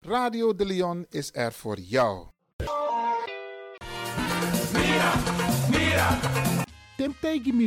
Radio de Leon is er voor jou. Mira, mira.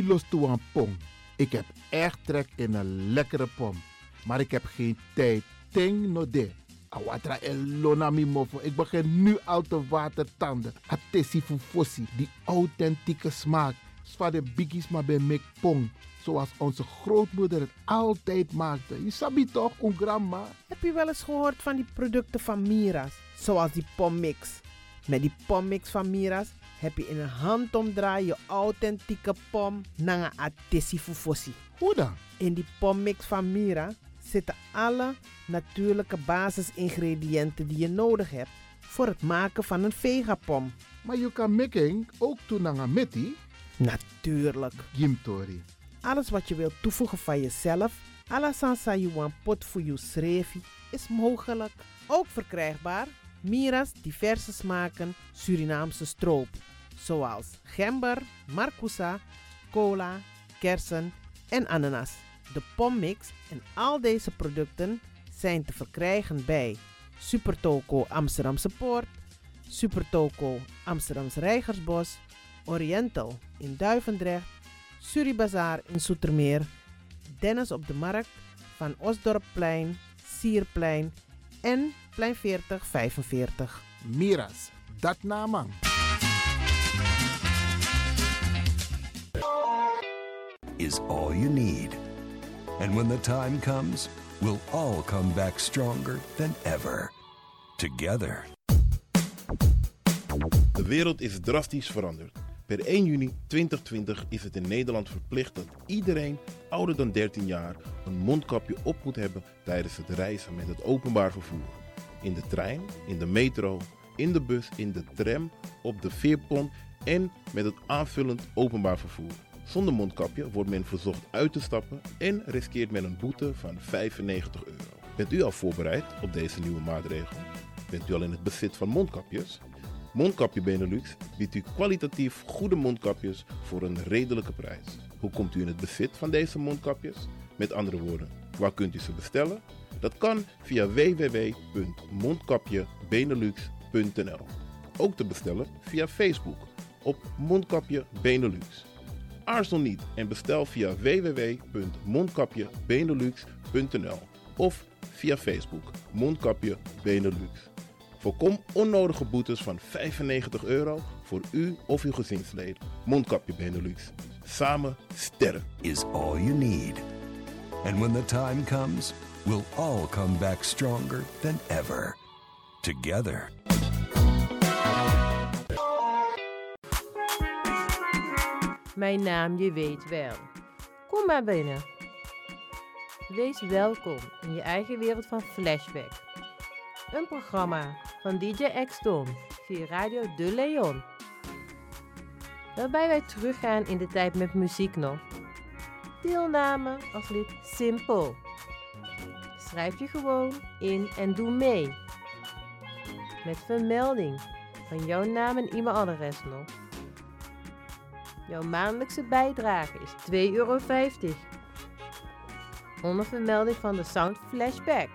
Los toe aan pom. Ik heb echt trek in een lekkere pom. Maar ik heb geen tijd. Ting no de. Awatra elona mi mofo. Ik begin nu al te watertanden. Atesi fufosi. Die authentieke smaak. Zwa de biggies maar bij mek pong. Zoals onze grootmoeder het altijd maakte. Je sabi toch, een grandma? Heb je wel eens gehoord van die producten van Mira's? Zoals die pommix. Met die pommix van Mira's heb je in een handomdraai je authentieke pom naar atesi fufosi. Hoe dan? In die pommix van Mira zitten alle natuurlijke basisingrediënten die je nodig hebt voor het maken van een vegapom. Maar je kan making ook doen naar metti? Natuurlijk. Gimtori. Alles wat je wilt toevoegen van jezelf, you want pot voor je srevi, is mogelijk. Ook verkrijgbaar Mira's diverse smaken Surinaamse stroop. Zoals gember, marcousa, cola, kersen en ananas. De pommix en al deze producten zijn te verkrijgen bij Supertoco Amsterdamse Poort, Supertoco Amsterdamse Reigersbos, Oriental in Duivendrecht, Suribazaar in Soetermeer, Dennis op de Markt van Osdorpplein, Sierplein en Plein 40 45. Miras, dat naman. is all you need. And when the time comes, we'll all come back stronger than ever. Together. De wereld is drastisch veranderd. Per 1 juni 2020 is het in Nederland verplicht dat iedereen ouder dan 13 jaar een mondkapje op moet hebben tijdens het reizen met het openbaar vervoer. In de trein, in de metro, in de bus, in de tram, op de veerpont en met het aanvullend openbaar vervoer. Zonder mondkapje wordt men verzocht uit te stappen en riskeert men een boete van 95 euro. Bent u al voorbereid op deze nieuwe maatregel? Bent u al in het bezit van mondkapjes? Mondkapje Benelux biedt u kwalitatief goede mondkapjes voor een redelijke prijs. Hoe komt u in het bezit van deze mondkapjes? Met andere woorden, waar kunt u ze bestellen? Dat kan via www.mondkapjebenelux.nl. Ook te bestellen via Facebook op Mondkapje Benelux. Aarzel niet en bestel via www.mondkapjebenelux.nl of via Facebook Mondkapje Benelux. Voorkom onnodige boetes van 95 euro voor u of uw gezinsleden. Mondkapje Benelux. Samen sterren. Is all you need. And when the time comes, we'll all come back stronger than ever. Together. Mijn naam, je weet wel. Kom maar binnen. Wees welkom in je eigen wereld van Flashback. Een programma van DJ X-Don via Radio De Leon. Waarbij wij teruggaan in de tijd met muziek nog. Deelname als lid simpel. Schrijf je gewoon in en doe mee. Met vermelding van jouw naam en e-mailadres nog. Jouw maandelijkse bijdrage is 2,50 euro. Onder vermelding van de Sound Flashback.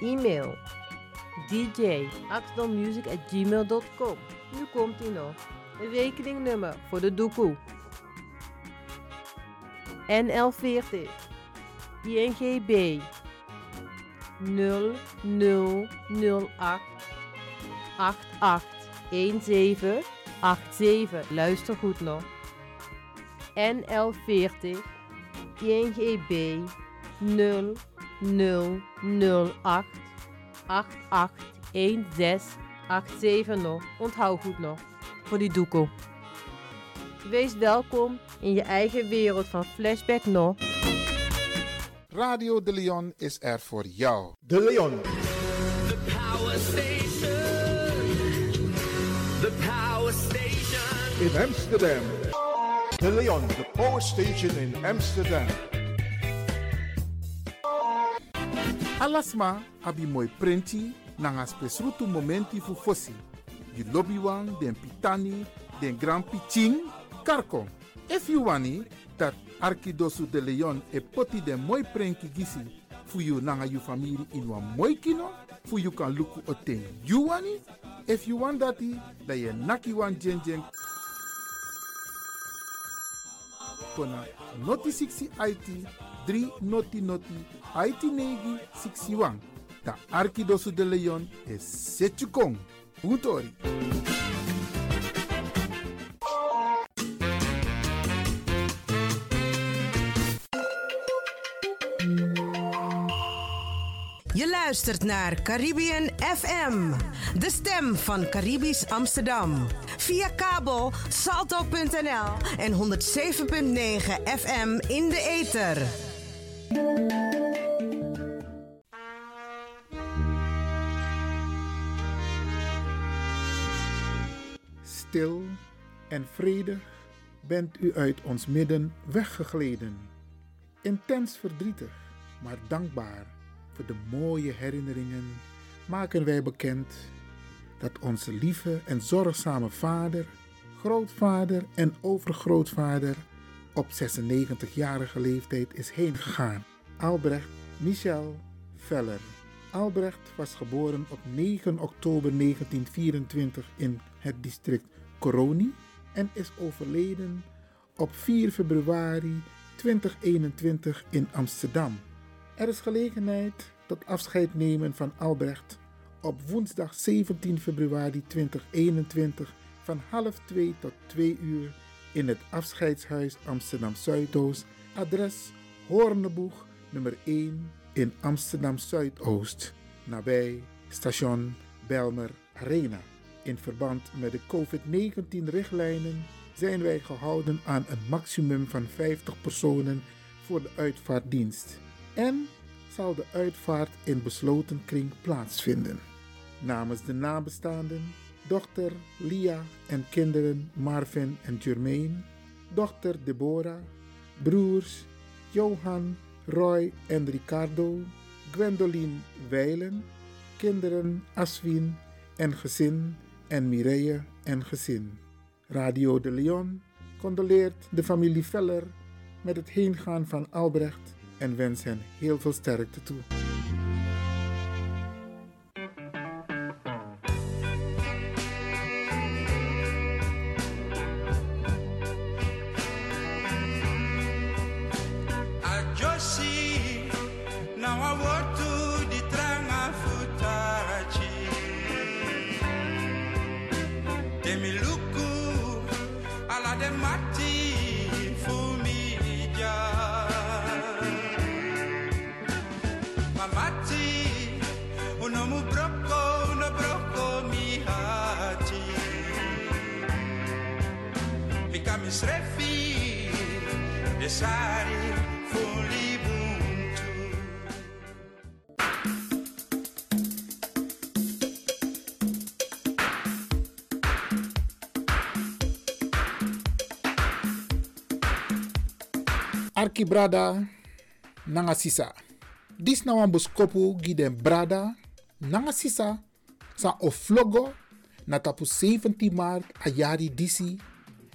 E-mail dj.axelmusic.gmail.com Nu komt ie nog. Een rekeningnummer voor de doekoe. NL40 INGB 0008 881787. Luister goed nog. NL40 INGB 0008 881687 nog. Onthoud goed nog. Voor die doekoe. Wees welkom in je eigen wereld van Flashback nog. Radio de Leon is er voor jou. De Leon. The power station. The power station. In Amsterdam. De Leon, the power station in Amsterdam. Alasma abi moi prenti nanga spesrutu momenti fu fosi. Di lobby wan, den pitani, den grand piching, karko. If you wani, dat Arkidosu de Leon e poti den moi prenki gisi fu you nanga you family in wa moi kino fu you kan luku o ten you wani if you want dati da ye naki wan jen kona noti 60 IT 3 noti noti IT negi 61 ta de Leon e Utori. Je luistert naar Caribbean FM, de stem van Caribisch Amsterdam. Via kabel salto.nl en 107.9 FM in de ether. Stil en vredig bent u uit ons midden weggegleden. Intens verdrietig, maar dankbaar voor de mooie herinneringen maken wij bekend dat onze lieve en zorgzame vader, grootvader en overgrootvader op 96-jarige leeftijd is heengegaan. Albrecht Michel Veller. Albrecht was geboren op 9 oktober 1924 in het district Coroni en is overleden op 4 februari 2021 in Amsterdam. Er is gelegenheid tot afscheid nemen van Albrecht op woensdag 17 februari 2021 van half 2 tot 2 uur in het afscheidshuis Amsterdam Zuidoost, adres Hoorneboeg nummer 1 in Amsterdam Zuidoost, nabij station Belmer Arena. In verband met de COVID-19-richtlijnen zijn wij gehouden aan een maximum van 50 personen voor de uitvaartdienst. En zal de uitvaart in besloten kring plaatsvinden. Namens de nabestaanden, dochter Lia en kinderen Marvin en Jermaine, dochter Deborah, broers Johan, Roy en Ricardo, Gwendoline Weilen, kinderen Aswin en gezin en Mireille en gezin. Radio de Leon condoleert de familie Veller met het heengaan van Albrecht en wens hen heel veel sterkte toe. Arki brada nanga sisa. Dis na wan boskopu gi den brada nanga sisa sa oflogo na tapu 17 maart a jari disi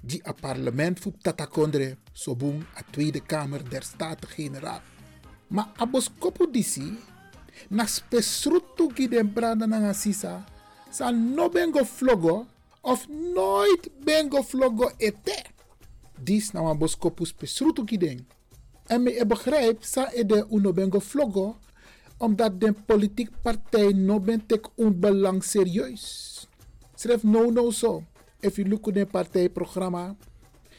di a parlement fu tatakondre sobung a Tweede Kamer der Staten-Generaal. Ma a boskopu disi na spesrutu gi den brada nanga sisa sa no bengo flogo of nooit bengo flogo ete. Dis na wan spesrutu gi den. En me begrijp sa e de uno bengo vloggo omdat de politiek partij no ben tek un belang serieus. Schrijf no no so. If you look at the partijprogramma,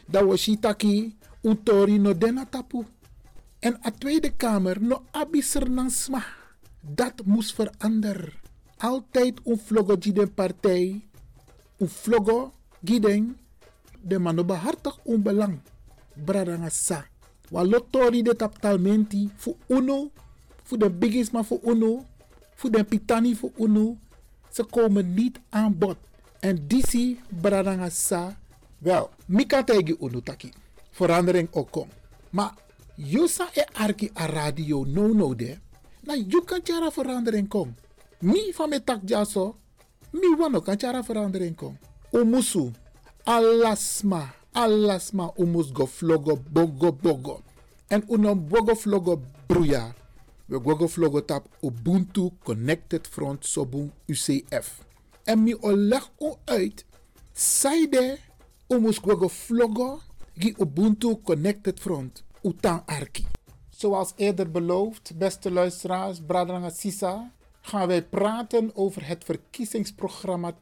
dat was shitaki un tori no dena tapu. En a Tweede Kamer no abiser nang sma. Dat moest veranderen. Altijd un vloggo de partij, un vloggo giden, de mano behartig un belang. Wa lotori de taptalmenti fu uno, fu de bigis maar fu uno, fu de pitani fu uno. Ze komen niet aan bod. En disi bradanga sa, wel, mika tegi uno taki. Verandering ook kom. Maar yusa e arki a radio no no de, na you kan chara verandering kom. Mi van me tak jaso, mi wano kan chara verandering kom. Umusu, alasma, alles ma umus go vlogo bogo bogo. En unom bogo vlogo bruya. We gogo vlogo tap Ubuntu Connected Front Sobun UCF. En mi o leg u uit. Saide umus gogo vlogo gi Ubuntu Connected Front. Utan Arki. Zoals eerder beloofd, beste luisteraars, Bradrang Sisa, gaan wij praten over het verkiezingsprogramma 2021-2025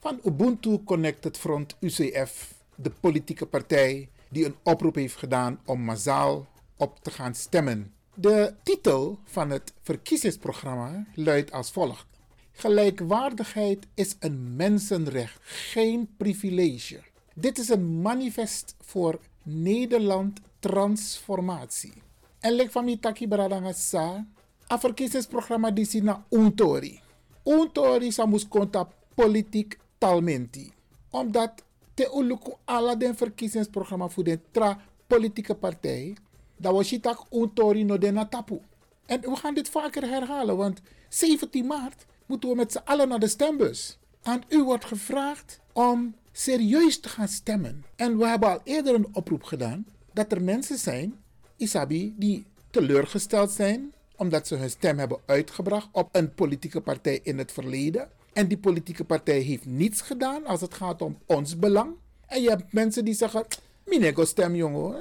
van Ubuntu Connected Front UCF, de politieke partij die een oproep heeft gedaan om massaal op te gaan stemmen. De titel van het verkiezingsprogramma luidt als volgt: Gelijkwaardigheid is een mensenrecht, geen privilege. Dit is een manifest voor Nederland transformatie. En lek van mi taki baradanga sa, a verkiezingsprogramma die si na untori. Untori sa mus konta politiek talmenti. Omdat te uluku ala verkiezingsprogramma voor de tra politieke partij, dat was je tak no den tapu. En we gaan dit vaker herhalen, want 17 maart moeten we met z'n allen naar de stembus. Aan u wordt gevraagd om serieus te gaan stemmen. En we hebben al eerder een oproep gedaan dat er mensen zijn, Isabi, die teleurgesteld zijn omdat ze hun stem hebben uitgebracht op een politieke partij in het verleden. En die politieke partij heeft niets gedaan als het gaat om ons belang. En je hebt mensen die zeggen, minego stem jongen,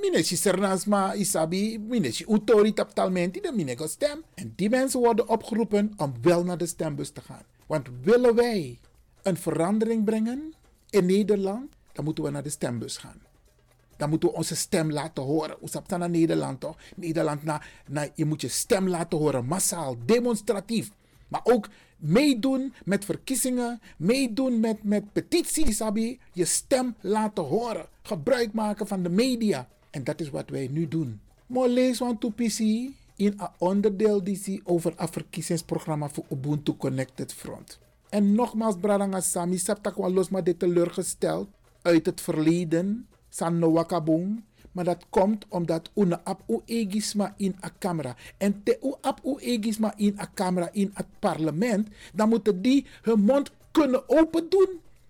mineshi sernasma isabi, mineshi utori taptalmenti, de minego stem. En die mensen worden opgeroepen om wel naar de stembus te gaan. Want willen wij een verandering brengen in Nederland, dan moeten we naar de stembus gaan. Dan moeten we onze stem laten horen. Hoe staat naar Nederland toch? Nederland, na, na, je moet je stem laten horen, massaal, demonstratief. Maar ook meedoen met verkiezingen, meedoen met, met petities, Sabi. Je stem laten horen. Gebruik maken van de media. En dat is wat wij nu doen. Maar lees want to PC in een onderdeel die over het verkiezingsprogramma voor Ubuntu Connected Front. En nogmaals, Bradanga Sami, septak los maar dit teleurgesteld uit het verleden, san no wakabong. Maar dat komt omdat una ap u egisma in a camera. En te u ap u egisma in a camera in het parlement, dan moeten die hun mond kunnen open doen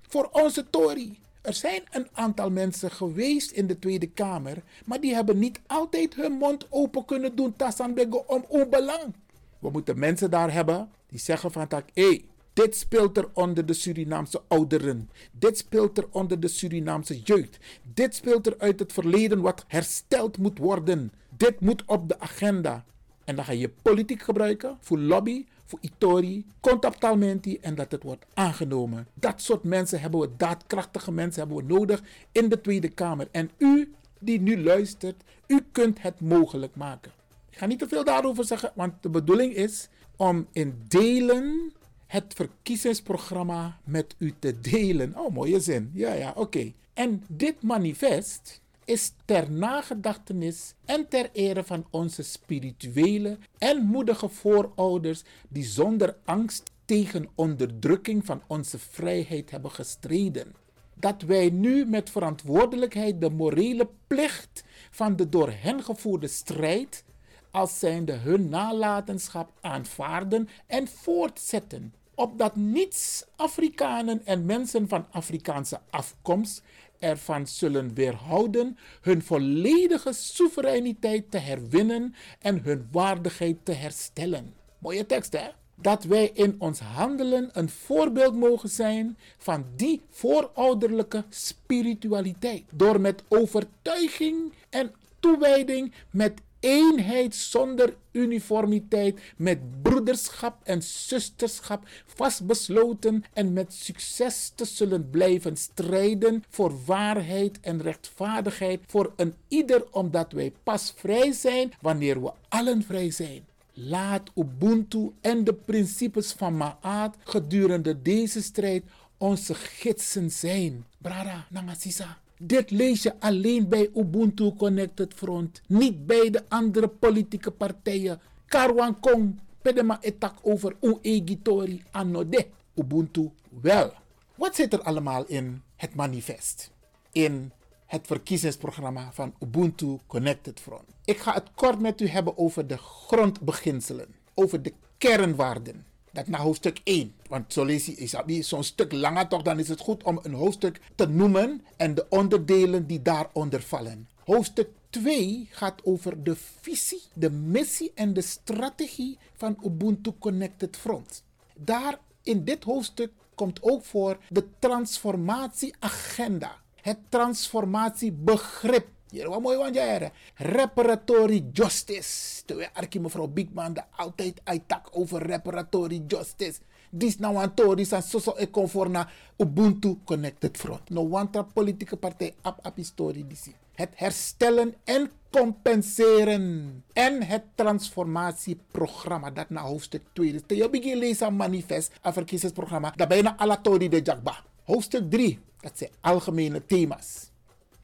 voor onze Tory. Er zijn een aantal mensen geweest in de Tweede Kamer, maar die hebben niet altijd hun mond open kunnen doen tassan om onbelang. We moeten mensen daar hebben die zeggen van tak, hey, dit speelt er onder de Surinaamse ouderen. Dit speelt er onder de Surinaamse jeugd. Dit speelt er uit het verleden wat hersteld moet worden. Dit moet op de agenda. En dan ga je politiek gebruiken voor lobby, voor itori, contactalmenti en dat het wordt aangenomen. Dat soort mensen hebben we, daadkrachtige mensen hebben we nodig in de Tweede Kamer. En u die nu luistert, u kunt het mogelijk maken. Ik ga niet te veel daarover zeggen, want de bedoeling is om in delen het verkiezingsprogramma met u te delen. Oh, mooie zin. Ja, ja, oké. En dit manifest is ter nagedachtenis en ter ere van onze spirituele en moedige voorouders die zonder angst tegen onderdrukking van onze vrijheid hebben gestreden. Dat wij nu met verantwoordelijkheid de morele plicht van de door hen gevoerde strijd als zijnde hun nalatenschap aanvaarden en voortzetten. Opdat niets Afrikanen en mensen van Afrikaanse afkomst ervan zullen weerhouden hun volledige soevereiniteit te herwinnen en hun waardigheid te herstellen. Mooie tekst hè? Dat wij in ons handelen een voorbeeld mogen zijn van die voorouderlijke spiritualiteit. Door met overtuiging en toewijding met eenheid zonder uniformiteit, met broederschap en zusterschap vastbesloten en met succes te zullen blijven strijden voor waarheid en rechtvaardigheid voor een ieder, omdat wij pas vrij zijn wanneer we allen vrij zijn. Laat Ubuntu en de principes van Ma'at gedurende deze strijd onze gidsen zijn. Brada, Nangasisa. Dit lees je alleen bij Ubuntu Connected Front, niet bij de andere politieke partijen. Karwan Kong, pedema etak over Uegitori anode. Ubuntu wel. Wat zit er allemaal in het manifest? In het verkiezingsprogramma van Ubuntu Connected Front. Ik ga het kort met u hebben over de grondbeginselen, over de kernwaarden. Dat naar hoofdstuk 1. Want zo lees je Isabi zo'n stuk langer toch, dan is het goed om een hoofdstuk te noemen en de onderdelen die daaronder vallen. Hoofdstuk 2 gaat over de visie, de missie en de strategie van Ubuntu Connected Front. Daar in dit hoofdstuk komt ook voor de transformatieagenda. Het transformatiebegrip. Hier, wat mooi want jij Reparatory justice. Terwijl Arkie mevrouw Bigman de altijd uittak over reparatory justice. Dis nou aan Tori san soso e conform na Ubuntu Connected Front. No wanta politieke partij ap ap historie disi. Het herstellen en compenseren. En het transformatieprogramma. Dat na hoofdstuk 2. Dus je begin lezen manifest. Een verkiezingsprogramma. Dat bijna alle Tori de Jakba. Hoofdstuk 3. Dat zijn algemene thema's.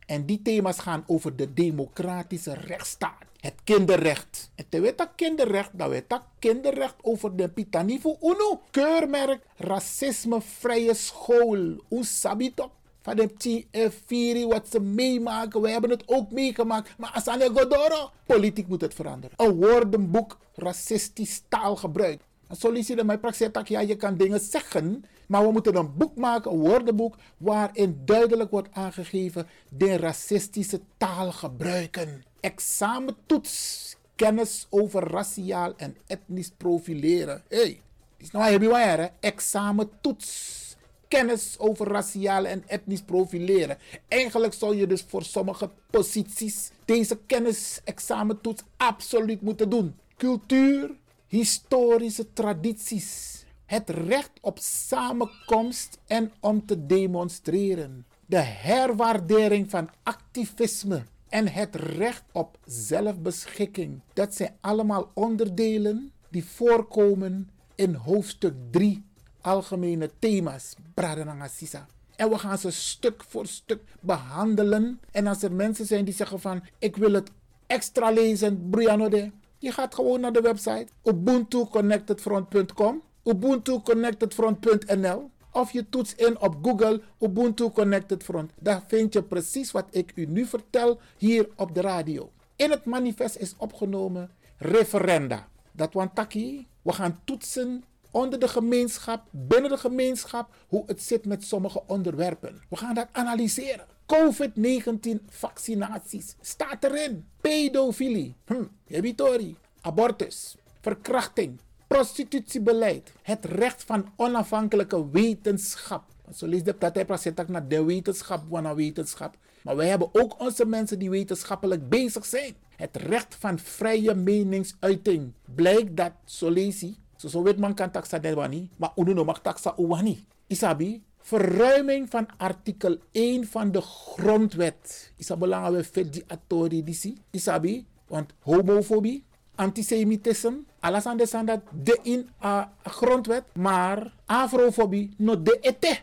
En die thema's gaan over de democratische rechtsstaat. Het kinderrecht. En te weten kinderrecht, dan weet dat kinderrecht over de Pitanivo Uno. Keurmerk racismevrije school. Unsabito. Van de TF4, wat ze meemaken. We hebben het ook meegemaakt. Maar Asane Godoro. Politiek moet het veranderen. Een woordenboek racistisch taalgebruik. Solliciteer mijn praktijk, ja, je kan dingen zeggen, maar we moeten een boek maken, een woordenboek, waarin duidelijk wordt aangegeven de racistische taal gebruiken. Examentoets, kennis over raciaal en etnisch profileren. Hé, hey, is nou heb je hè? Examentoets. Kennis over raciaal en etnisch profileren. Eigenlijk zou je dus voor sommige posities deze kennis-examentoets absoluut moeten doen. Cultuur, historische tradities, het recht op samenkomst en om te demonstreren, de herwaardering van activisme en het recht op zelfbeschikking. Dat zijn allemaal onderdelen die voorkomen in hoofdstuk 3 algemene thema's. Bradanangasisa. En we gaan ze stuk voor stuk behandelen. En als er mensen zijn die zeggen van ik wil het extra lezen, Brianode, je gaat gewoon naar de website ubuntuconnectedfront.com, ubuntuconnectedfront.nl of je toetst in op Google Ubuntu Connected Front. Daar vind je precies wat ik u nu vertel hier op de radio. In het manifest is opgenomen referenda. Dat want taki, we gaan toetsen onder de gemeenschap, binnen de gemeenschap, hoe het zit met sommige onderwerpen. We gaan dat analyseren. COVID-19 vaccinaties. Staat erin. Pedofilie. Hm. Abortus. Verkrachting. Prostitutiebeleid. Het recht van onafhankelijke wetenschap. Zo lees de dat hij naar de wetenschap, wana wetenschap. Maar wij hebben ook onze mensen die wetenschappelijk bezig zijn. Het recht van vrije meningsuiting. Blijkt dat, zo lees je, zo, weet man kan taxa wani, maar uno mag taxa uwani. Isabi, verruiming van artikel 1 van de grondwet. Is dat belangrijk we die atori? Isabi, want homofobie, antisemitisme, alles aan de dat de in a grondwet, maar afrofobie no de ete.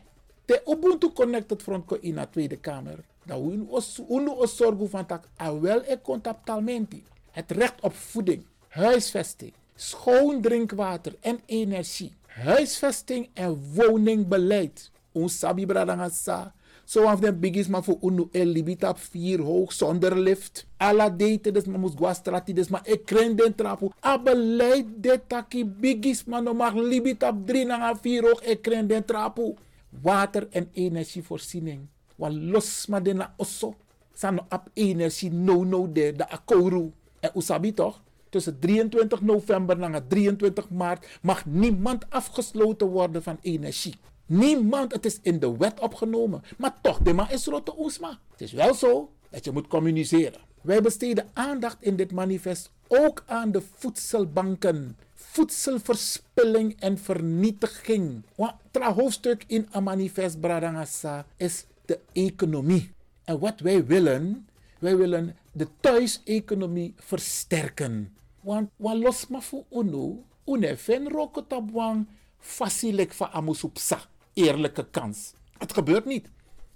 De Ubuntu Connected Front ko in de Tweede Kamer. Dat we unu zorgen van a wel e contactalmenti. Het recht op voeding, huisvesting, schoon drinkwater en energie, huisvesting en woningbeleid un sabi bradanga sa. Zo af den bigis ma fu unu el libita vier hoog zonder lift. Alla date des ma mus gwa strati des ma ik kren den trapu. A beleid de taki bigis ma no mag libita drie nanga vier hoog ik den trapu. Water en energievoorziening. Wa los ma de na osso. Sano ap energie no no de da akoru. En usabi toch? Tussen 23 november en 23 maart mag niemand afgesloten worden van energie. Niemand, het is in de wet opgenomen. Maar toch, man is rotte oesma. Het is wel zo dat je moet communiceren. Wij besteden aandacht in dit manifest ook aan de voedselbanken. Voedselverspilling en vernietiging. Het hoofdstuk in een manifest Bradangasa is de economie. En wat wij willen, wij willen de thuiseconomie versterken. Want wat los maar voor UNO, UNE ven rokotabwang, facilik van amusupsa eerlijke kans. Het gebeurt niet.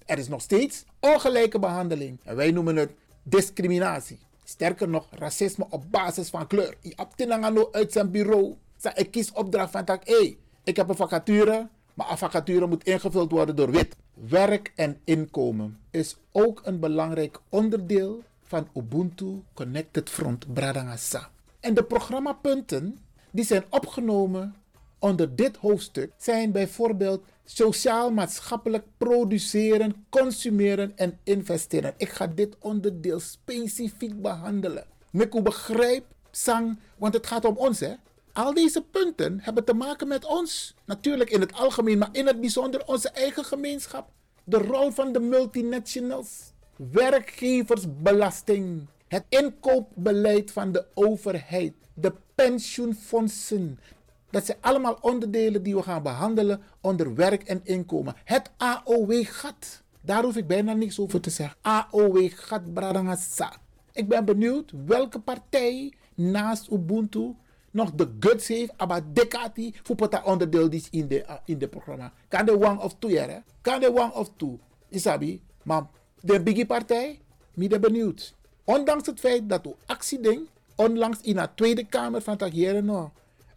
Er is nog steeds ongelijke behandeling. En wij noemen het discriminatie. Sterker nog, racisme op basis van kleur. Je hebt uit zijn bureau. Ik kies opdracht van tak. Hey, ik heb een vacature, maar een vacature moet ingevuld worden door wit. Werk en inkomen is ook een belangrijk onderdeel van Ubuntu Connected Front Bradangasa. En de programmapunten die zijn opgenomen onder dit hoofdstuk zijn bijvoorbeeld sociaal-maatschappelijk produceren, consumeren en investeren. Ik ga dit onderdeel specifiek behandelen. Miku begrijp, Sang, want het gaat om ons hè. Al deze punten hebben te maken met ons. Natuurlijk in het algemeen, maar in het bijzonder onze eigen gemeenschap. De rol van de multinationals. Werkgeversbelasting. Het inkoopbeleid van de overheid. De pensioenfondsen. Dat zijn allemaal onderdelen die we gaan behandelen onder werk en inkomen. Het AOW-gat. Daar hoef ik bijna niks over te zeggen. AOW-gat, Bradangasa. Ik ben benieuwd welke partij naast Ubuntu nog de guts heeft, maar dekati voor dat onderdeel is in de, uh, in de programma. Kan de one of two, hè? Kan de one of two. Isabi, maar de biggie partij, ben benieuwd. Ondanks het feit dat u actieding onlangs in de Tweede Kamer van het jaren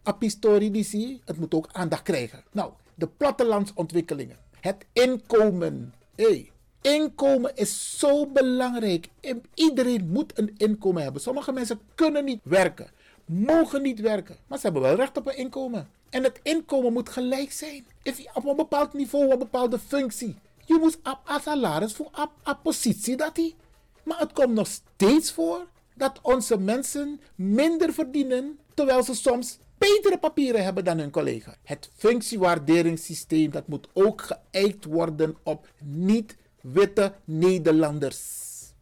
nou, apistori die het moet ook aandacht krijgen. Nou, de plattelandsontwikkelingen, het inkomen. Hey, inkomen is zo belangrijk. Iedereen moet een inkomen hebben. Sommige mensen kunnen niet werken mogen niet werken. Maar ze hebben wel recht op een inkomen. En het inkomen moet gelijk zijn. Is op een bepaald niveau, een bepaalde functie. Je moet op salaris voor een positie dat hij. Maar het komt nog steeds voor dat onze mensen minder verdienen, terwijl ze soms betere papieren hebben dan hun collega. Het functiewaarderingssysteem dat moet ook geëikt worden op niet-witte Nederlanders.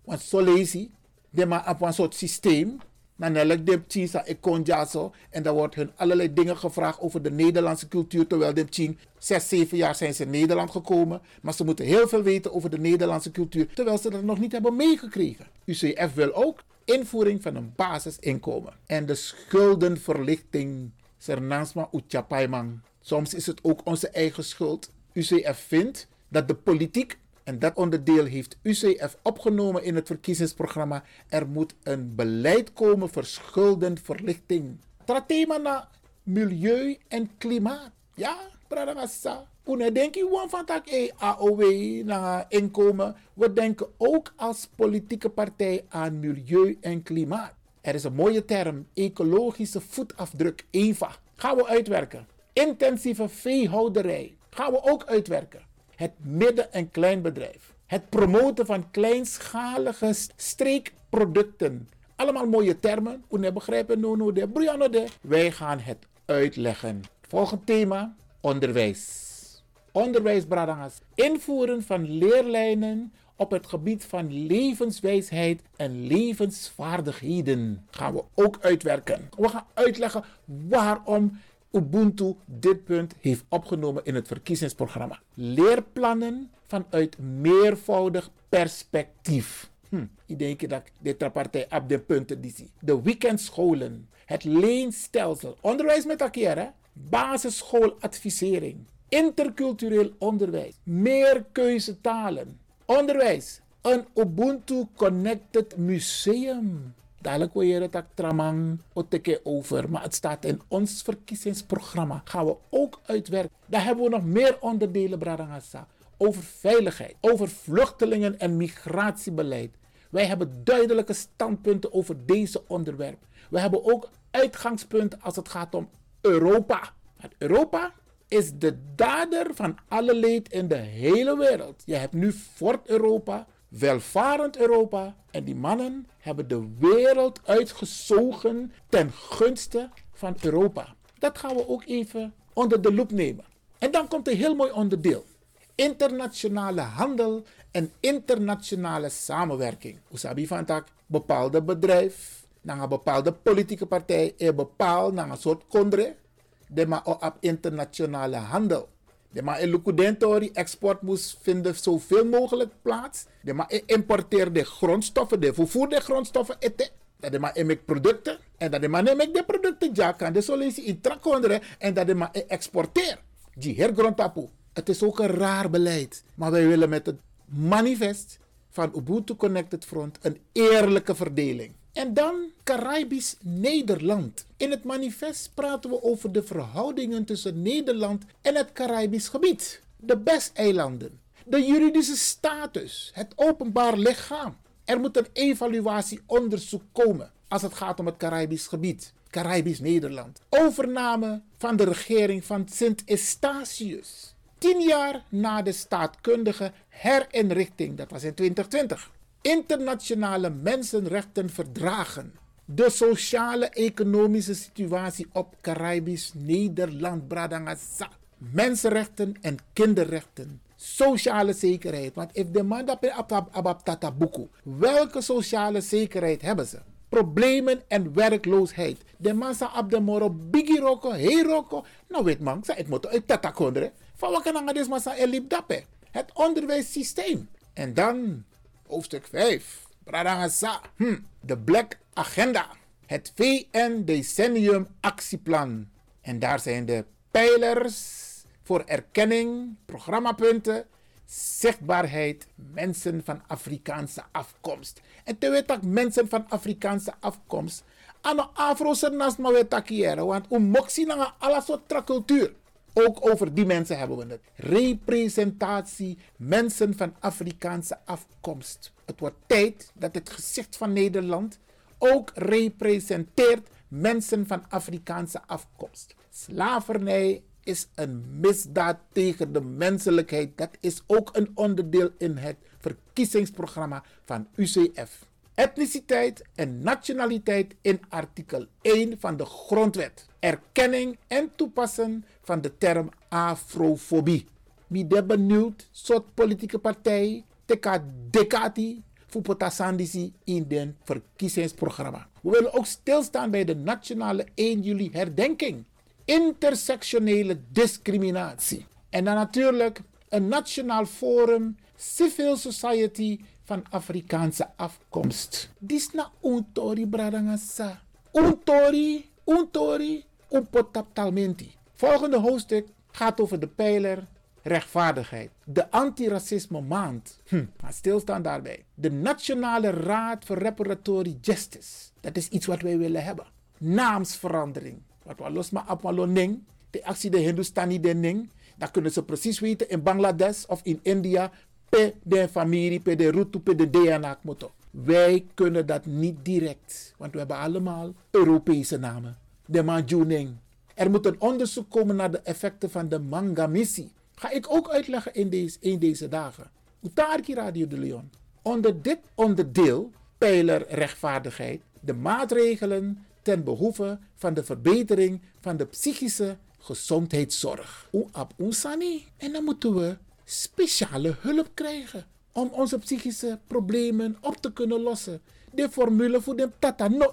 Want zo lees je, maar op een soort systeem dan de ik zo. En dan wordt hun allerlei dingen gevraagd over de Nederlandse cultuur. Terwijl de tjing, zes, zeven jaar zijn ze in Nederland gekomen. Maar ze moeten heel veel weten over de Nederlandse cultuur. Terwijl ze dat nog niet hebben meegekregen. UCF wil ook invoering van een basisinkomen. En de schuldenverlichting. Uchapaimang. Soms is het ook onze eigen schuld. UCF vindt dat de politiek en dat onderdeel heeft UCF opgenomen in het verkiezingsprogramma. Er moet een beleid komen voor schuldenverlichting. thema na milieu en klimaat. Ja, Pradagasa. Kuna denk je van tak e AOW na inkomen. We denken ook als politieke partij aan milieu en klimaat. Er is een mooie term, ecologische voetafdruk, EVA. Gaan we uitwerken. Intensieve veehouderij. Gaan we ook uitwerken het midden- en kleinbedrijf. Het promoten van kleinschalige streekproducten. Allemaal mooie termen. Hoe begrijpen no no de de. Wij gaan het uitleggen. Volgend thema: onderwijs. Onderwijs, Bradangas. Invoeren van leerlijnen op het gebied van levenswijsheid en levensvaardigheden gaan we ook uitwerken. We gaan uitleggen waarom Ubuntu dit punt heeft opgenomen in het verkiezingsprogramma. Leerplannen vanuit meervoudig perspectief. Hm, ik denk dat dit partij op de punten die zie. De weekendscholen, het leenstelsel, onderwijs met elkaar, basisschooladvisering, intercultureel onderwijs, meer talen, onderwijs, een Ubuntu Connected Museum. Dadelijk wil je het tramang over. Maar het staat in ons verkiezingsprogramma. Gaan we ook uitwerken. Daar hebben we nog meer onderdelen, Bradangasa. Over veiligheid, over vluchtelingen en migratiebeleid. Wij hebben duidelijke standpunten over deze onderwerp. We hebben ook uitgangspunten als het gaat om Europa. Europa is de dader van alle leed in de hele wereld. Je hebt nu Fort Europa, welvarend Europa. En die mannen hebben de wereld uitgezogen ten gunste van Europa. Dat gaan we ook even onder de loep nemen. En dan komt een heel mooi onderdeel. Internationale handel en internationale samenwerking. Usabi van tak bepaalde bedrijf, naar een bepaalde politieke partij, er bepaalt naar een soort kondre, de maar op internationale handel. De maar in export moest vinden zoveel mogelijk plaats. De maar importeerde grondstoffen, de vervoerde grondstoffen eten. Dat de maar in producten. En dat de maar neem de producten ja kan de solutie in trakonderen. En dat de maar exporteer. Die hergrondtapu. Het is ook een raar beleid. Maar wij willen met het manifest van Ubuntu Connected Front een eerlijke verdeling. En dan Caribisch Nederland. In het manifest praten we over de verhoudingen tussen Nederland en het Caribisch gebied. De BES-eilanden, de juridische status, het openbaar lichaam. Er moet een evaluatieonderzoek komen als het gaat om het Caribisch gebied. Caribisch Nederland. Overname van de regering van Sint Eustatius. Tien jaar na de staatkundige herinrichting, dat was in 2020. Internationale mensenrechtenverdragen. De sociale-economische situatie op Caribisch Nederland, Bradangasa. Mensenrechten en kinderrechten. Sociale zekerheid. Want if de man dat abab buku, welke sociale zekerheid hebben ze? Problemen en werkloosheid. De man sa op de moro bigi roko, hey. Nou weet man, het moet uit. Van wat kan aan deze sa elip dappe? Het onderwijssysteem. En dan hoofdstuk 5. Bradangasa. Hm, de Black Agenda. Het VN Decennium Actieplan. En daar zijn de pijlers voor erkenning, programmapunten, zichtbaarheid, mensen van Afrikaanse afkomst. En te weten mensen van Afrikaanse afkomst, aan de Afro's naast maar weten want om moxie naar alle soort cultuur. Ook over die mensen hebben we het. Representatie mensen van Afrikaanse afkomst. Het wordt tijd dat het gezicht van Nederland ook representeert mensen van Afrikaanse afkomst. Slavernij is een misdaad tegen de menselijkheid. Dat is ook een onderdeel in het verkiezingsprogramma van UCF. Etniciteit en nationaliteit in artikel 1 van de Grondwet. Erkenning en toepassen van de term afrofobie. Wie de benieuwd soort politieke partij teka dekati voor potasandisi in het verkiezingsprogramma. We willen ook stilstaan bij de nationale 1 juli herdenking intersectionele discriminatie. En dan natuurlijk een nationaal forum, civil society van Afrikaanse afkomst. Dis na untori bradangasa. Untori, untori, unpotaptalmenti. Volgende hoofdstuk gaat over de pijler rechtvaardigheid. De antiracisme maand. Hm, maar stilstaan daarbij. De Nationale Raad voor Reparatory Justice. Dat is iets wat wij willen hebben. Naamsverandering. Wat we los maar op ning, de actie de Hindustani de ning, kunnen ze precies weten in Bangladesh of in India, pe de familie, pe de route, pe de DNA motor. Wij kunnen dat niet direct, want we hebben allemaal Europese namen. De Manjuning. Er moet een onderzoek komen naar de effecten van de mangamissie. Ga ik ook uitleggen in deze, in deze dagen. Utarki Radio de Leon. Onder dit onderdeel, pijler rechtvaardigheid, de maatregelen ten behoeve van de verbetering van de psychische gezondheidszorg. En dan moeten we speciale hulp krijgen om onze psychische problemen op te kunnen lossen. De formule voor de tata no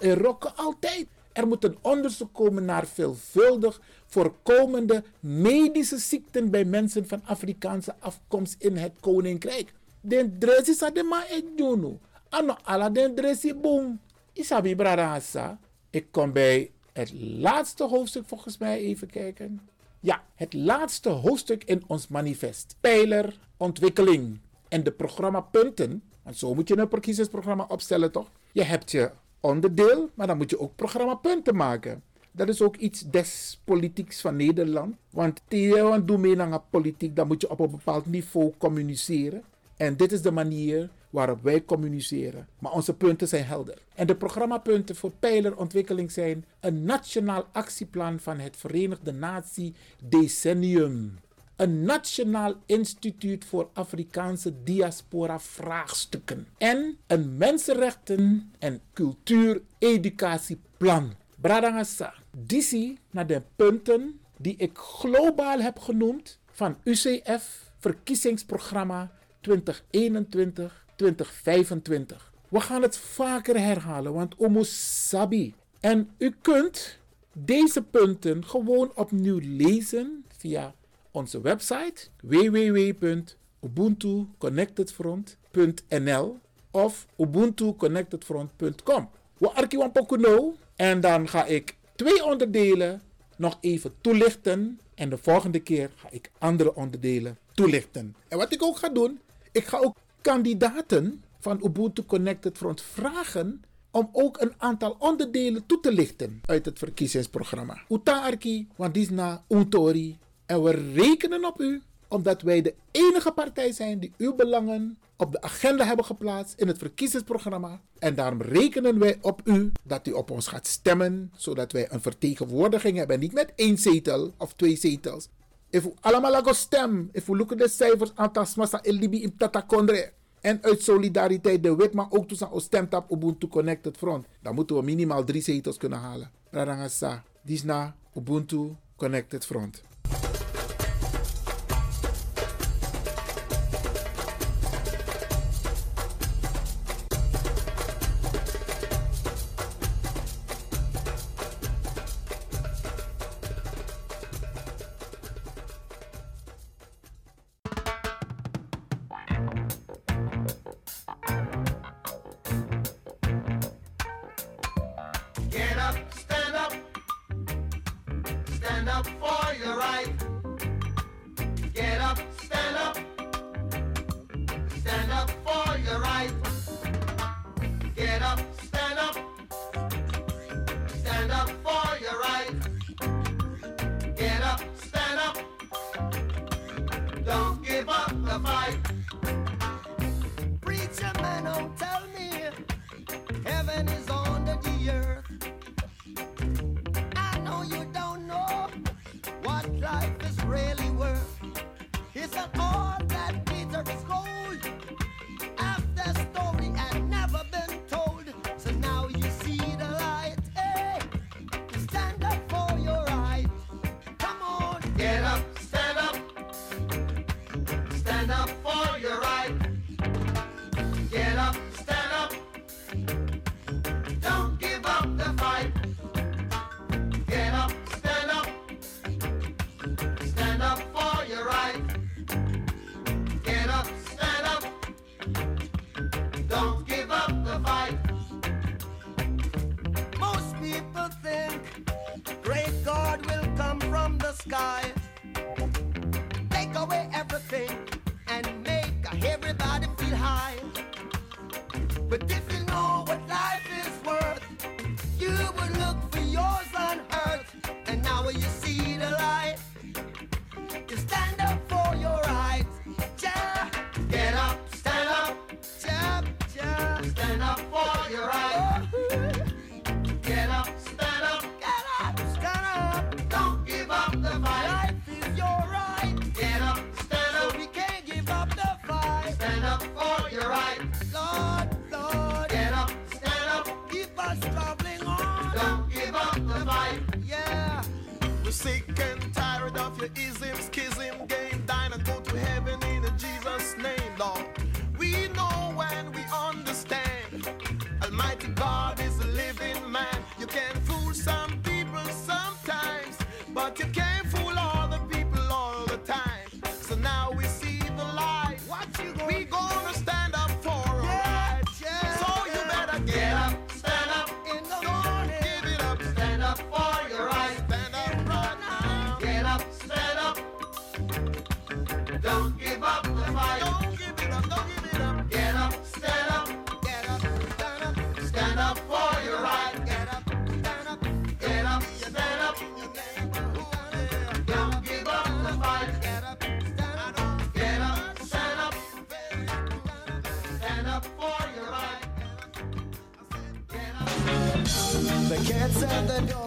altijd. Er moet een onderzoek komen naar veelvuldig voorkomende medische ziekten bij mensen van Afrikaanse afkomst in het koninkrijk. Den dresi sa de jono. Ano ala dresi boom. Isabi brarasa. Ik kom bij het laatste hoofdstuk volgens mij even kijken. Ja, het laatste hoofdstuk in ons manifest. Pijler ontwikkeling. En de programmapunten. Want zo moet je een verkiezingsprogramma opstellen, toch? Je hebt je onderdeel, maar dan moet je ook programmapunten maken. Dat is ook iets des politieks van Nederland. Want je doet mee naar politiek, dan moet je op een bepaald niveau communiceren. En dit is de manier waarop wij communiceren. Maar onze punten zijn helder. En de programmapunten voor pijlerontwikkeling zijn een nationaal actieplan van het Verenigde Natie Decennium. Een Nationaal Instituut voor Afrikaanse Diaspora Vraagstukken. En een Mensenrechten- en Cultuur-Educatieplan. Bradangasa. Disi naar de punten die ik globaal heb genoemd van UCF verkiezingsprogramma 2021 2025. We gaan het vaker herhalen, want Omo Sabi. En u kunt deze punten gewoon opnieuw lezen via onze website www.ubuntuconnectedfront.nl of ubuntuconnectedfront.com. We arkiwan pokuno en dan ga ik twee onderdelen nog even toelichten en de volgende keer ga ik andere onderdelen toelichten. En wat ik ook ga doen, ik ga ook kandidaten van Ubuntu Connected Front vragen om ook een aantal onderdelen toe te lichten uit het verkiezingsprogramma. Utaarki, Wandisna, Untori. En we rekenen op u omdat wij de enige partij zijn die uw belangen op de agenda hebben geplaatst in het verkiezingsprogramma. En daarom rekenen wij op u dat u op ons gaat stemmen, zodat wij een vertegenwoordiging hebben. Niet met één zetel of twee zetels, If we allemaal lago stem, if we look at the cijfers, aantas massa elibi im kondre. En uit solidariteit de wet, maar ook toen zijn stemt op Ubuntu Connected Front. Dan moeten we minimaal drie zetels kunnen halen. Radangasa, Disna, Ubuntu Connected Front.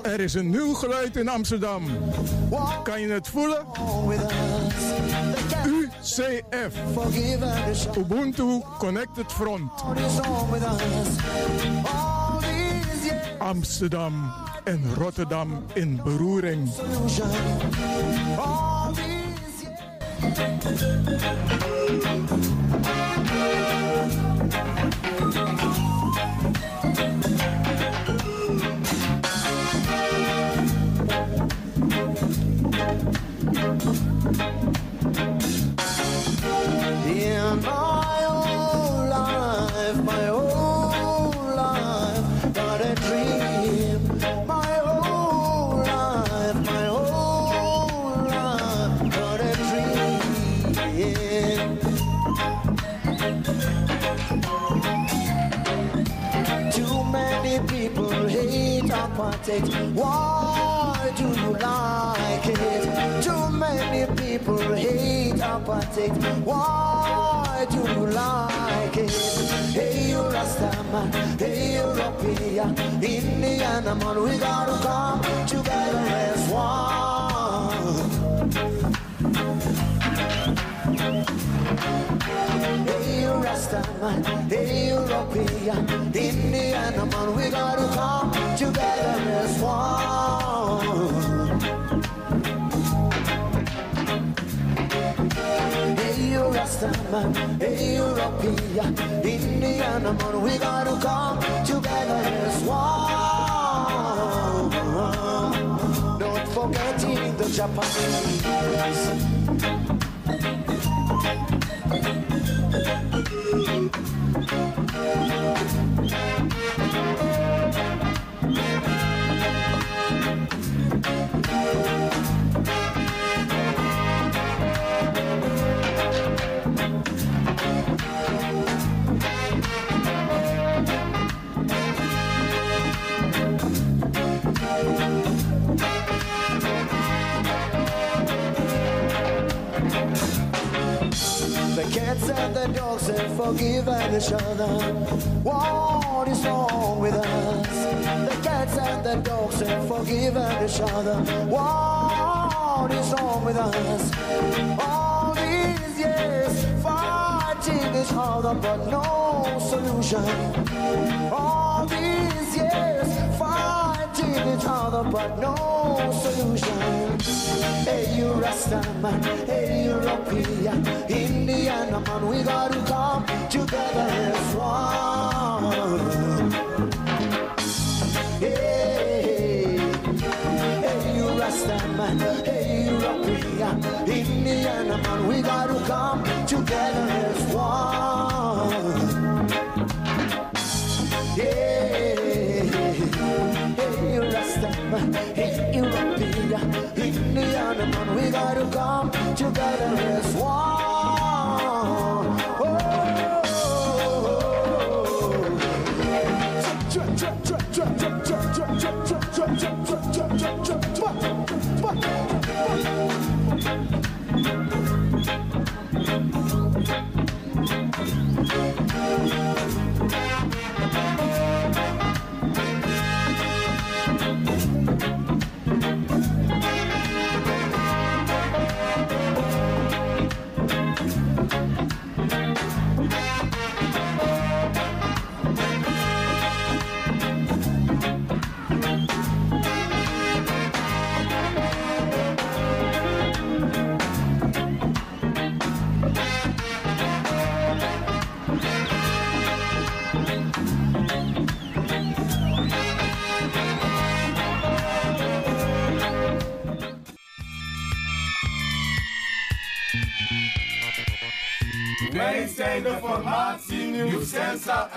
Er is een nieuw geluid in Amsterdam. Kan je het voelen? UCF. Ubuntu Connected Front. Amsterdam en Rotterdam in beroering. it? Why do you like it? Too many people hate apartheid. Why do you like it? Hey, you Rastaman, hey, European, Indian, man, we gotta come together as one. You hey, European, Indian, man, we gotta come together as one. Hey, you Rastaman, hey, European, Indian, man, we gotta come together as one. Don't forget the Japanese. The cats and the dogs have forgiven each other. What is wrong with us? The cats and the dogs have forgiven each other. What is wrong with us? All these years fighting each other, but no solution. Fighting each other, but no solution. Hey, you Rastaman, hey, you European, Indian man, we gotta come together as one. Hey, hey, you Rastaman, hey, European, Indian man, we gotta come together man, we gotta come together as one.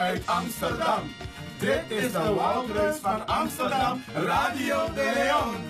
Uit Amsterdam. Dit is de Woudreus van Amsterdam, Radio de Leon.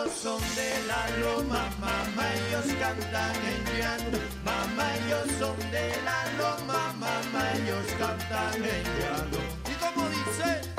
ellos son de la loma, mamá, ellos cantan en llano. Mamá, ellos son de la loma, mamá, ellos cantan en llano. ¿Y como dice?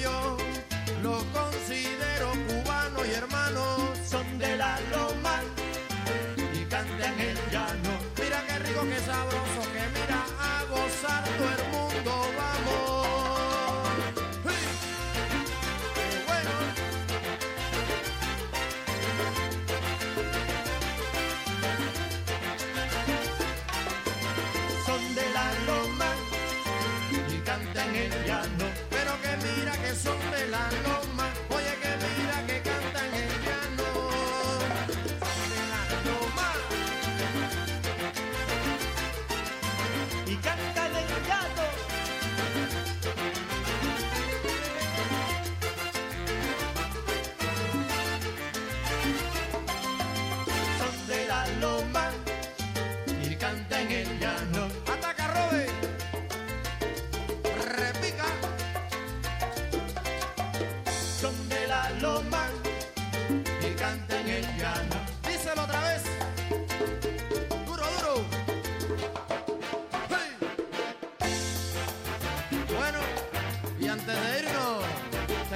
yo los considero cubanos y hermanos. Son de la loma y cantan el llano. Mira qué rico, qué sabroso,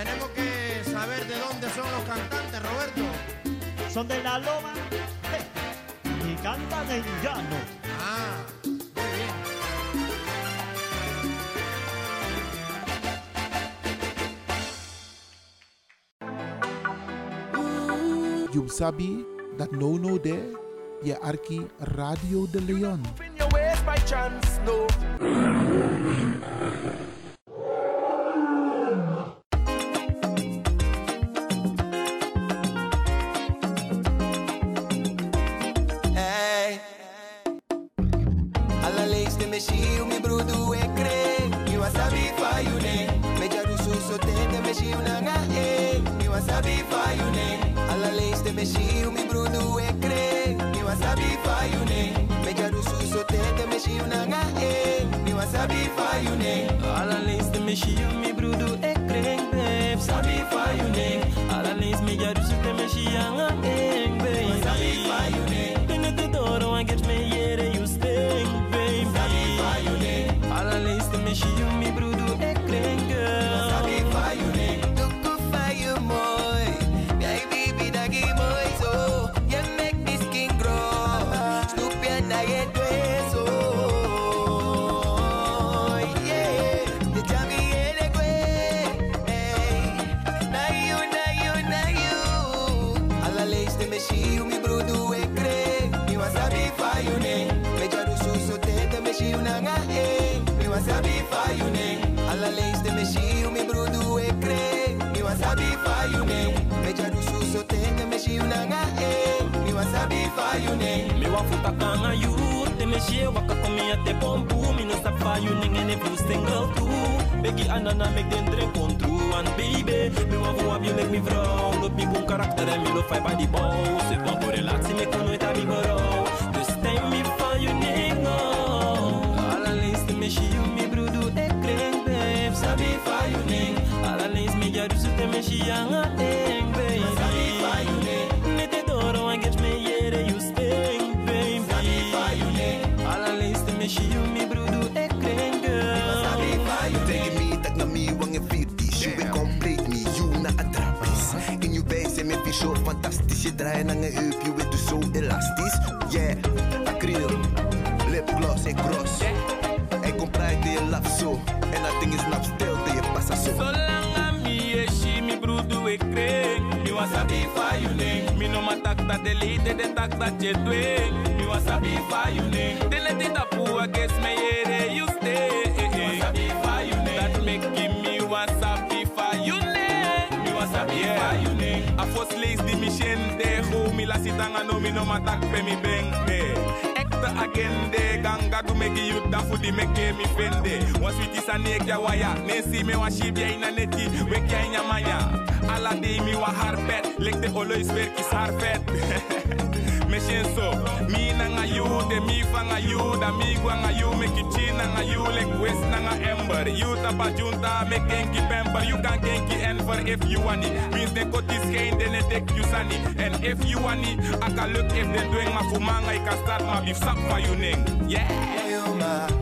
Tenemos que saber de dónde son los cantantes, Roberto. Son de la loma y cantan en llano. Ah, muy bien. You sabi that no no there, ye arki Radio de Leon. wakanga youth Them share waka come here te boom boom In you ning and every single too. Becky Anana make them dream come true And baby, me you make me vrouw me me Se me me me she you me broer doe ik babe. Sabi ning me te me she fucking show fantastisch. Je draait naar een heup, je weet dus zo elastisch. Yeah, acryl, lipgloss en cross. En kom praat je lap zo. En dat ding is nap stil, te je passa zo. Zolang aan mi eshi, mi broedu ik kreeg. Mi was a bifa yuning. Mi no matakta de lide, de takta je dwing. Mi was a bifa yuning. De leti daarvoor, ik guess me yere, you ho Mi la sitanga no mi no ma tak pe mi beng eh Ekte agende ganga du meki you da fu di meke mi fende. Was witi sa nek ya waya Nesi me wa shib ya ina neti Wek ya ina manya Ala de mi wa har pet Lek de olois verkis har pet Me shen so Mi na nga you de mi fa nga you Da mi gwa nga you Make you chin na nga you Lek west na nga ember You tapa junta Make genki pamper You can genki enver if you want it Means de kotis geen de you sani And if you want it Aka look if de doing ma fumanga I can start ma beef sap for you ning Yeah. Mayuma,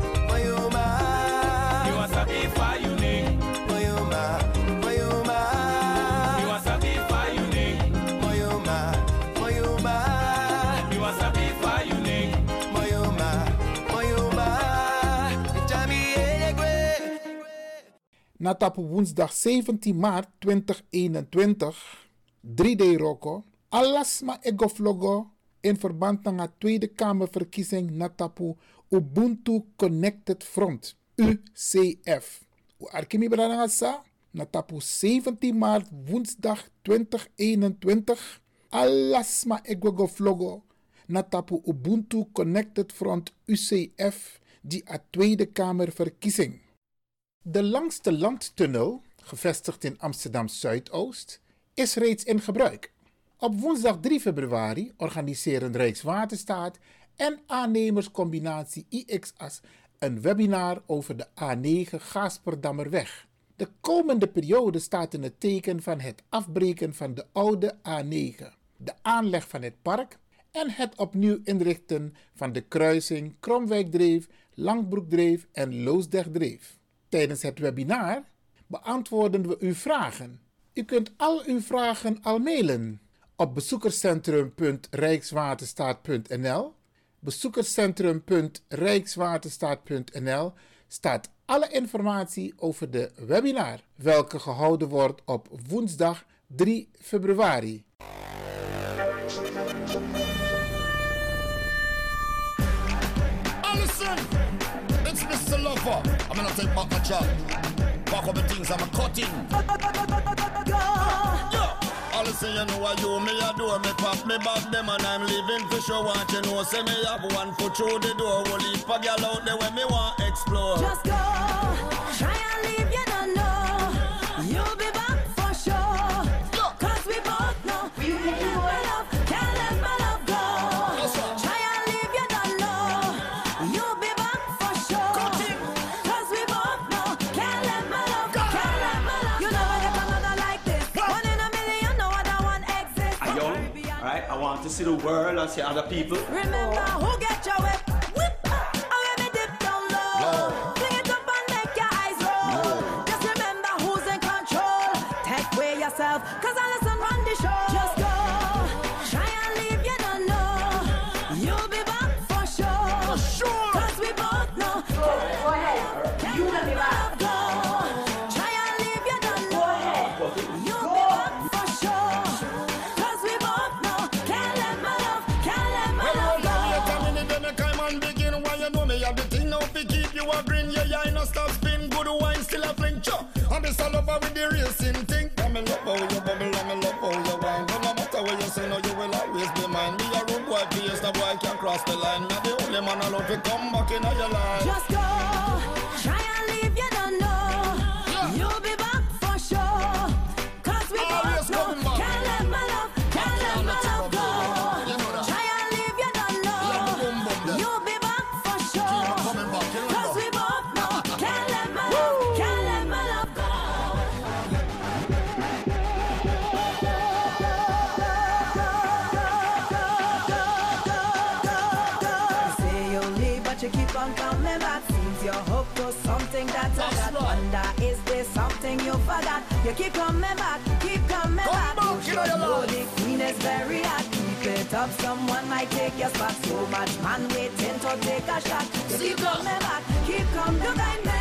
Na tapu woensdag 17 maart 2021, 3D Roko, alasma egoflogo in verband met de Tweede Kamerverkiezing na tapu Ubuntu Connected Front, UCF. U arkimi belangrijk sa, na tapu 17 maart woensdag 2021, alasma egoflogo na tapu Ubuntu Connected Front UCF die a Tweede Kamerverkiezing. De langste landtunnel, gevestigd in Amsterdam Zuidoost, is reeds in gebruik. Op woensdag 3 februari organiseren Rijkswaterstaat en aannemerscombinatie IXAS een webinar over de A9 Gaasperdammerweg. De komende periode staat in het teken van het afbreken van de oude A9, de aanleg van het park en het opnieuw inrichten van de kruising Kromwijkdreef, Langbroekdreef en Loosdrechtdreef. Tijdens het webinar beantwoorden we uw vragen. U kunt al uw vragen al mailen op bezoekerscentrum.rijkswaterstaat.nl. Bezoekerscentrum.rijkswaterstaat.nl staat alle informatie over de webinar, welke gehouden wordt op woensdag 3 februari. I'm gonna take back my job. Back up the things I'm a cutting. Yeah. All the say you know what you me do me pop me back them and I'm living for sure want you know say me have one foot through the door will leave a girl out there when me want explore Just go, try and leave, the world and see other people. Remember cross the line. Me the only man I love. fi come back in your life. Just go, you keep coming back, keep coming Come back. back, you know you Oh, the queen is very hot. Keep it up, someone might take your spot. So much man waiting to take a shot. You keep coming back, keep coming. You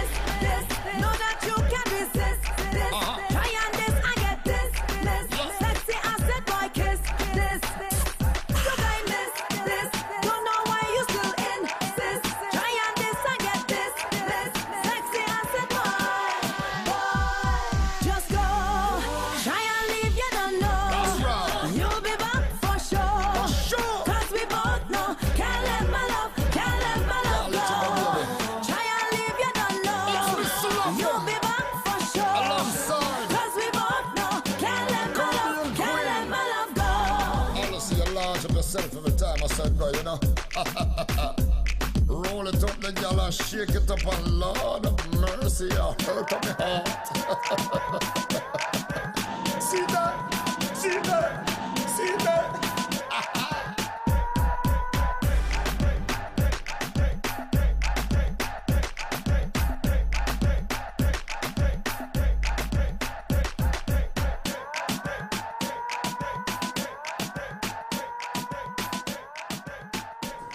shake it up, and Lord of mercy, you hurt on my heart. see that? See that? See that?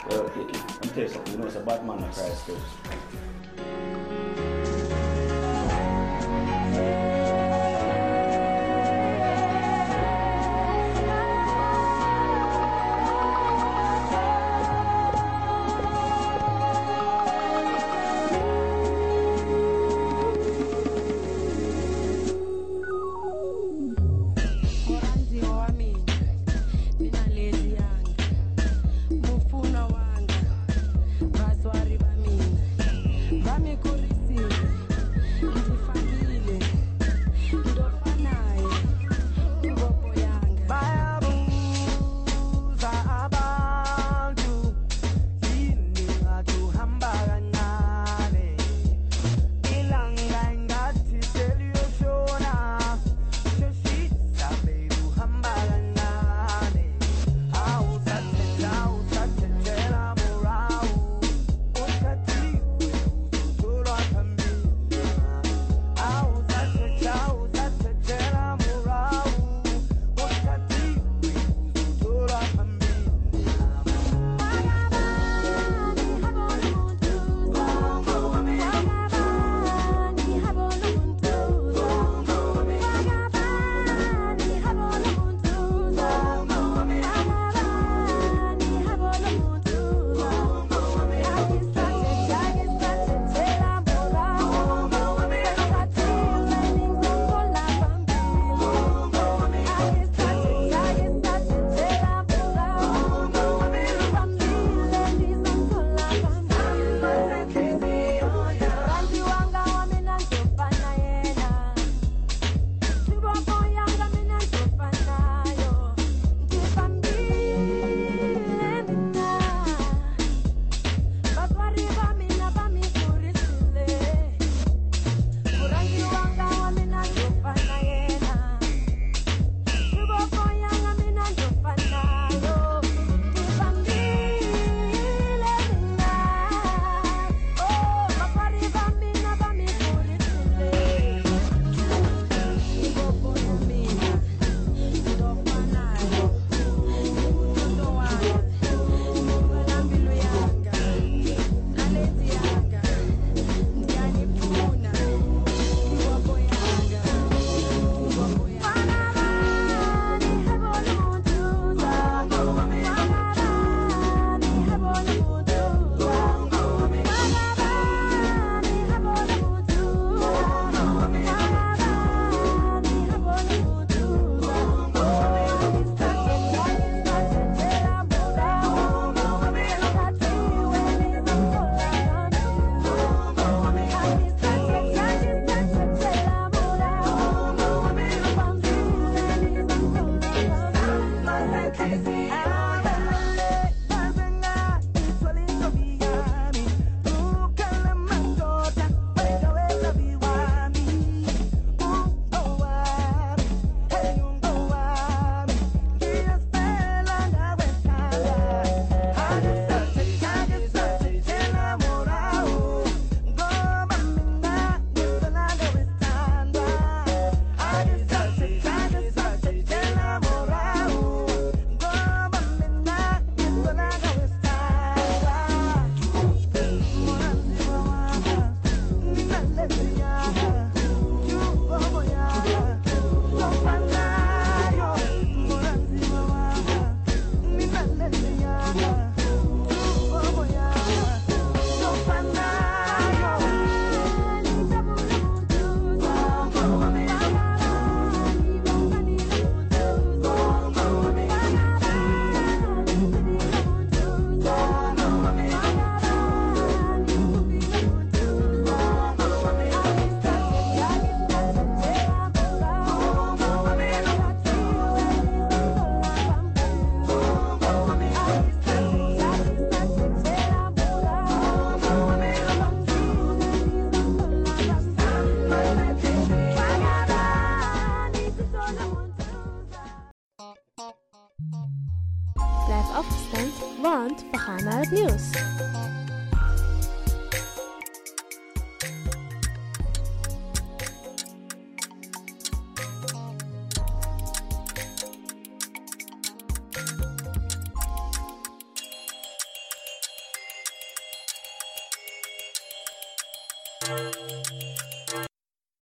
Well, you know, it's a bad man that cries.